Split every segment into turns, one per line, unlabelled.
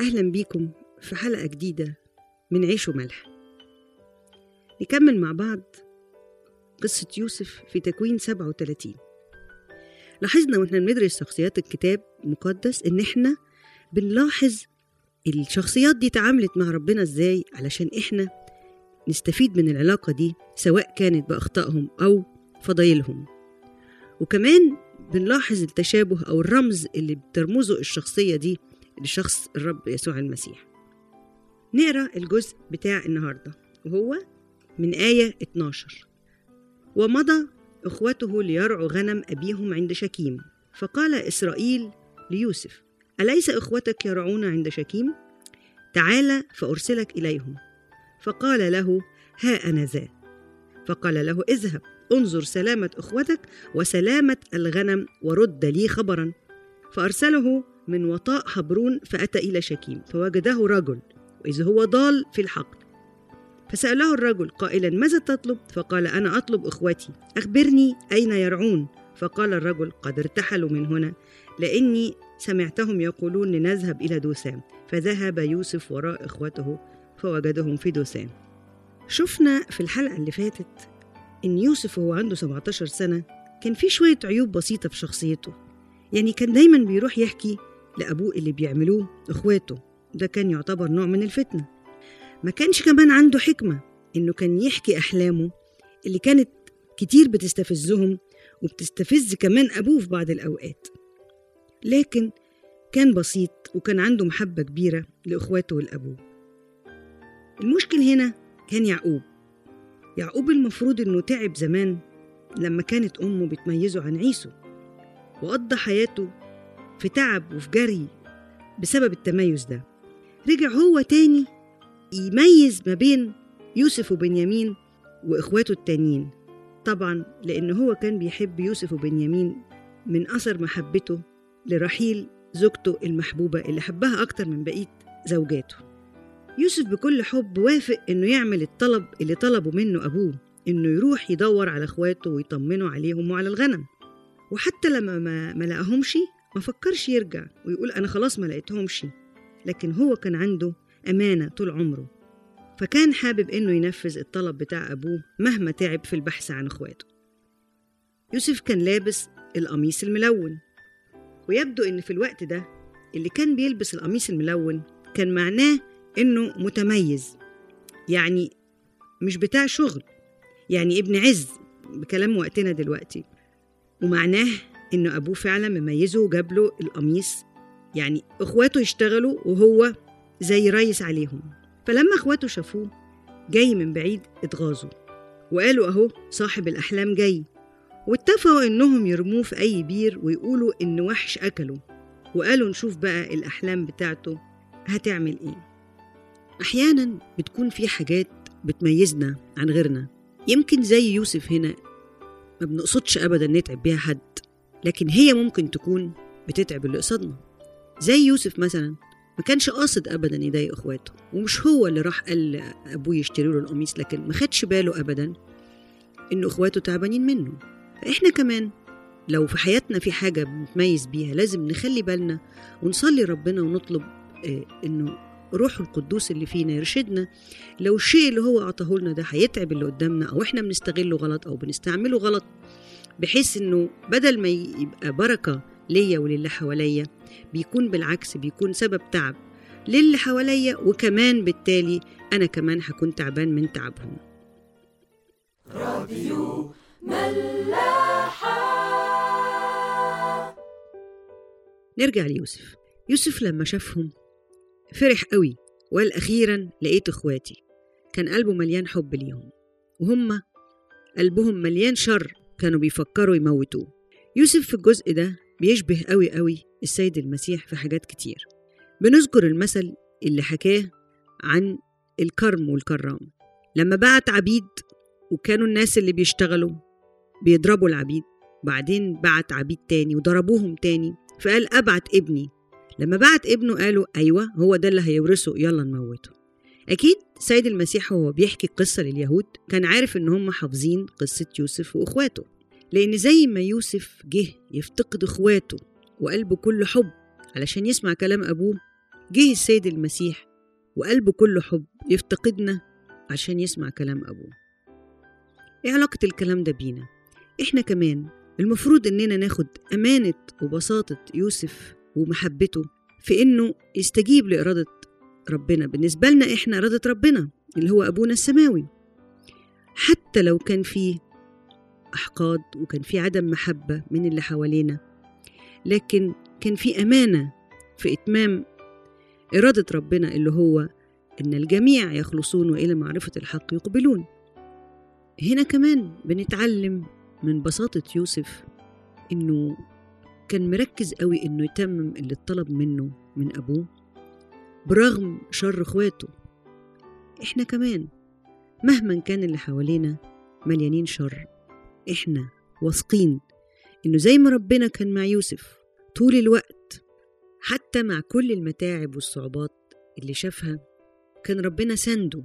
أهلا بيكم في حلقة جديدة من عيش وملح. نكمل مع بعض قصة يوسف في تكوين 37 لاحظنا وإحنا بندرس شخصيات الكتاب المقدس إن إحنا بنلاحظ الشخصيات دي تعاملت مع ربنا إزاي علشان إحنا نستفيد من العلاقة دي سواء كانت بأخطائهم أو فضايلهم. وكمان بنلاحظ التشابه أو الرمز اللي بترمزه الشخصية دي لشخص الرب يسوع المسيح. نقرأ الجزء بتاع النهاردة وهو من آية 12 ومضى إخوته ليرعوا غنم أبيهم عند شكيم. فقال إسرائيل ليوسف أليس إخوتك يرعون عند شكيم؟ تعال فأرسلك إليهم. فقال له ها أنا ذا. فقال له اذهب انظر سلامة إخوتك وسلامة الغنم ورد لي خبرا. فأرسله من وطاء حبرون فأتى إلى شكيم فوجده رجل وإذ هو ضال في الحقل فسأله الرجل قائلا ماذا تطلب؟ فقال أنا أطلب إخوتي. أخبرني أين يرعون؟ فقال الرجل قد ارتحلوا من هنا لأني سمعتهم يقولون لنذهب إلى دوسان فذهب يوسف وراء إخوته فوجدهم في دوسان شفنا في الحلقة اللي فاتت إن يوسف وهو عنده 17 سنة كان في شوية عيوب بسيطة في شخصيته. يعني كان دايما بيروح يحكي لأبوه اللي بيعملوه إخواته. ده كان يعتبر نوع من الفتنة. ما كانش كمان عنده حكمة إنه كان يحكي أحلامه اللي كانت كتير بتستفزهم وبتستفز كمان أبوه في بعض الأوقات. لكن كان بسيط وكان عنده محبة كبيرة لإخواته والأبوه المشكل هنا كان يعقوب. يعقوب المفروض إنه تعب زمان لما كانت أمه بتميزه عن عيسو وقضى حياته في تعب وفي جري بسبب التميز ده. رجع هو تاني يميز ما بين يوسف وبنيامين وإخواته التانيين. طبعا لأن هو كان بيحب يوسف وبنيامين من أثر محبته لرحيل زوجته المحبوبة اللي حبها أكتر من بقية زوجاته. يوسف بكل حب وافق إنه يعمل الطلب اللي طلبه منه أبوه إنه يروح يدور على إخواته ويطمنوا عليهم وعلى الغنم. وحتى لما ما, ما لقاهمش ما فكرش يرجع ويقول أنا خلاص ما لقيتهمش. لكن هو كان عنده أمانة طول عمره. فكان حابب إنه ينفذ الطلب بتاع أبوه مهما تعب في البحث عن إخواته. يوسف كان لابس القميص الملون. ويبدو إن في الوقت ده اللي كان بيلبس القميص الملون كان معناه إنه متميز. يعني مش بتاع شغل. يعني ابن عز بكلام وقتنا دلوقتي. ومعناه إنه أبوه فعلا مميزه وجاب له القميص. يعني إخواته يشتغلوا وهو زي ريس عليهم. فلما إخواته شافوه جاي من بعيد اتغاظوا وقالوا أهو صاحب الأحلام جاي. واتفقوا إنهم يرموه في أي بير ويقولوا إن وحش أكله. وقالوا نشوف بقى الأحلام بتاعته هتعمل إيه. أحيانا بتكون في حاجات بتميزنا عن غيرنا. يمكن زي يوسف هنا ما بنقصدش أبدا نتعب بيها حد. لكن هي ممكن تكون بتتعب اللي قصادنا. زي يوسف مثلا ما كانش قاصد ابدا يضايق إخواته ومش هو اللي راح قال لأبوه يشتري له القميص لكن ما خدش باله ابدا إن إخواته تعبانين منه. فإحنا كمان لو في حياتنا في حاجة بنتميز بيها لازم نخلي بالنا ونصلي ربنا ونطلب آه إنه روح القدوس اللي فينا يرشدنا. لو الشيء اللي هو أعطاه لنا ده هيتعب اللي قدامنا أو إحنا بنستغله غلط أو بنستعمله غلط بحيث إنه بدل ما يبقى بركة ليا وللي حواليا بيكون بالعكس بيكون سبب تعب للي حواليا وكمان بالتالي أنا كمان هكون تعبان من تعبهم.
راديو ملاحة.
نرجع ليوسف. يوسف لما شافهم فرح قوي وقال أخيرا لقيت إخواتي. كان قلبه مليان حب ليهم وهم قلبهم مليان شر. كانوا بيفكروا يموتوه. يوسف في الجزء ده بيشبه قوي قوي السيد المسيح في حاجات كتير. بنذكر المثل اللي حكاه عن الكرم والكرام. لما بعت عبيد وكانوا الناس اللي بيشتغلوا بيضربوا العبيد بعدين بعت عبيد تاني وضربوهم تاني فقال أبعت ابني. لما بعت ابنه قالوا أيوة هو ده اللي هيورثه يلا نموته. أكيد سيد المسيح وهو بيحكي القصة لليهود كان عارف إن هم حافظين قصة يوسف وإخواته لأن زي ما يوسف جه يفتقد إخواته وقلبه كله حب علشان يسمع كلام أبوه جه السيد المسيح وقلبه كله حب يفتقدنا عشان يسمع كلام أبوه إيه علاقة الكلام ده بينا؟ إحنا كمان المفروض إننا ناخد أمانة وبساطة يوسف ومحبته في إنه يستجيب لإرادة ربنا. بالنسبة لنا إحنا إرادة ربنا اللي هو أبونا السماوي. حتى لو كان فيه أحقاد وكان في عدم محبة من اللي حوالينا لكن كان في أمانة في إتمام إرادة ربنا اللي هو إن الجميع يخلصون وإلى معرفة الحق يقبلون. هنا كمان بنتعلم من بساطة يوسف إنه كان مركز قوي إنه يتمم اللي اتطلب منه من أبوه. برغم شر إخواته إحنا كمان مهما كان اللي حوالينا مليانين شر. إحنا واثقين إنه زي ما ربنا كان مع يوسف طول الوقت حتى مع كل المتاعب والصعوبات اللي شافها كان ربنا سنده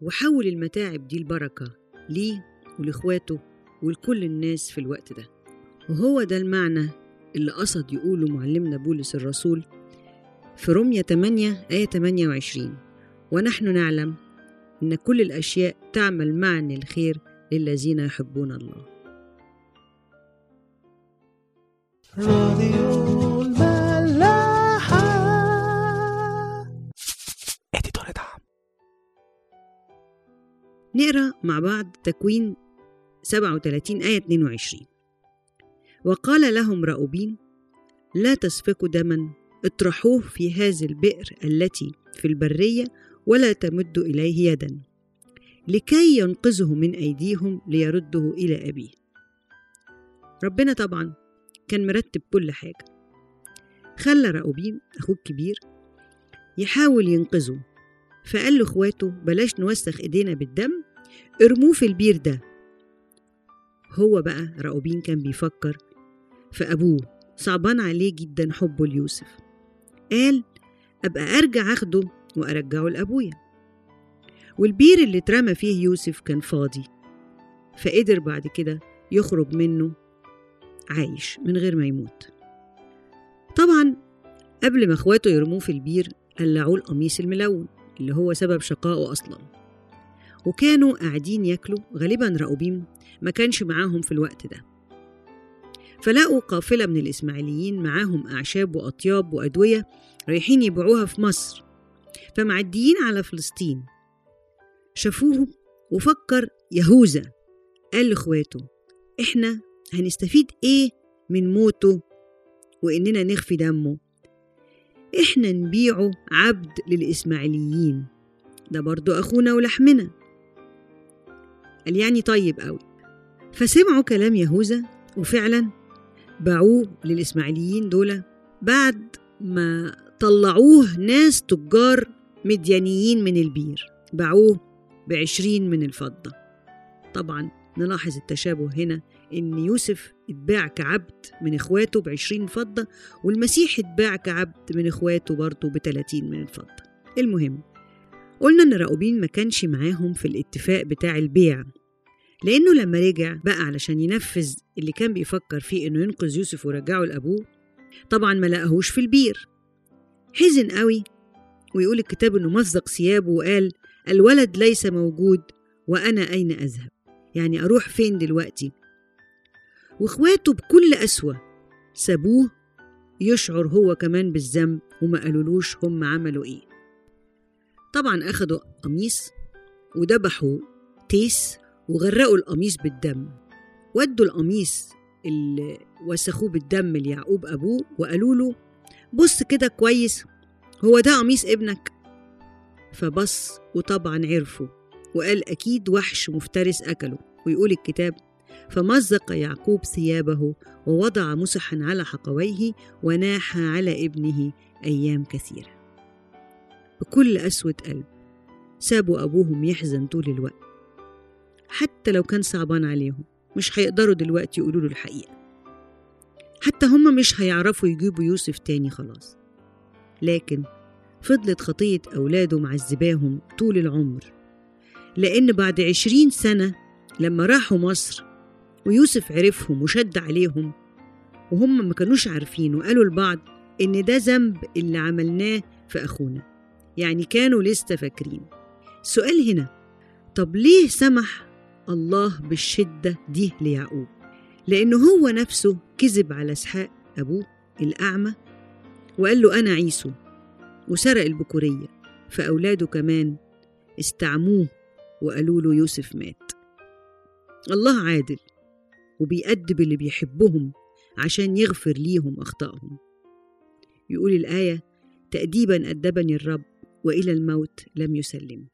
وحول المتاعب دي البركة ليه ولإخواته ولكل الناس في الوقت ده. وهو ده المعنى اللي قصد يقوله معلمنا بولس الرسول في رمية 8 آية 28 ونحن نعلم إن كل الأشياء تعمل معا للخير للذين يحبون الله.
راديو الملاحة.
نقرأ مع بعض تكوين 37 آية 22 وقال لهم راؤوبين لا تسفكوا دما اطرحوه في هذه البئر التي في البرية ولا تمدوا إليه يدا لكي ينقذه من أيديهم ليرده إلى أبيه. ربنا طبعا كان مرتب كل حاجة. خلى راؤوبين أخوه الكبير يحاول ينقذه فقال لإخواته بلاش نوسخ إيدينا بالدم ارموه في البير ده. هو بقى راؤوبين كان بيفكر في أبوه صعبان عليه جدا حبه ليوسف. قال أبقى أرجع أخده وأرجعه لأبويا. والبير اللي اترمى فيه يوسف كان فاضي فقدر بعد كده يخرج منه عايش من غير ما يموت. طبعا قبل ما أخواته يرموه في البير قلعوه القميص الملون اللي هو سبب شقائه أصلا. وكانوا قاعدين ياكلوا غالبا راؤوبين ما كانش معاهم في الوقت ده. فلقوا قافلة من الإسماعيليين معاهم أعشاب وأطياب وأدوية رايحين يبيعوها في مصر. فمعديين على فلسطين. شافوهم وفكر يهوذا. قال لإخواته إحنا هنستفيد إيه من موته وإننا نخفي دمه؟ إحنا نبيعه عبد للإسماعيليين. ده برضو أخونا ولحمنا. قال يعني طيب قوي فسمعوا كلام يهوذا وفعلا باعوه للإسماعيليين دول بعد ما طلعوه ناس تجار مديانيين من البير. باعوه بعشرين من الفضة. طبعا نلاحظ التشابه هنا إن يوسف اتباع كعبد من إخواته بعشرين فضة والمسيح اتباع كعبد من إخواته برضه بتلاتين من الفضة. المهم قلنا إن راؤوبين ما كانش معاهم في الاتفاق بتاع البيع. لأنه لما رجع بقى علشان ينفذ اللي كان بيفكر فيه إنه ينقذ يوسف ويرجعه لأبوه طبعا ما لقاهوش في البير. حزن قوي ويقول الكتاب إنه مزق ثيابه وقال الولد ليس موجود وأنا أين أذهب؟ يعني أروح فين دلوقتي؟ وإخواته بكل قسوة سابوه يشعر هو كمان بالذنب وما قالولوش هم عملوا إيه. طبعا أخدوا قميص وذبحوا تيس وغرقوا القميص بالدم. ودوا القميص اللي وسخوه بالدم ليعقوب أبوه وقالوا له بص كده كويس هو ده قميص ابنك؟ فبص وطبعا عرفوا وقال أكيد وحش مفترس أكله ويقول الكتاب فمزق يعقوب ثيابه ووضع مسحا على حقويه وناح على ابنه أيام كثيرة. بكل قسوة قلب سابوا أبوهم يحزن طول الوقت. حتى لو كان صعبان عليهم. مش هيقدروا دلوقتي يقولوا له الحقيقة. حتى هم مش هيعرفوا يجيبوا يوسف تاني خلاص. لكن فضلت خطية أولاده معذباهم طول العمر. لأن بعد عشرين سنة لما راحوا مصر ويوسف عرفهم وشد عليهم وهم ما كانوش عارفين وقالوا لبعض إن ده ذنب اللي عملناه في أخونا. يعني كانوا لسه فاكرين. السؤال هنا طب ليه سمح الله بالشدة دي ليعقوب. لأنه هو نفسه كذب على إسحاق أبوه الأعمى وقال له أنا عيسو وسرق البكورية فأولاده كمان استعموه وقالوا له يوسف مات. الله عادل وبيأدب اللي بيحبهم عشان يغفر ليهم أخطائهم. يقول الآية تأديبا أدبني الرب وإلى الموت لم يسلم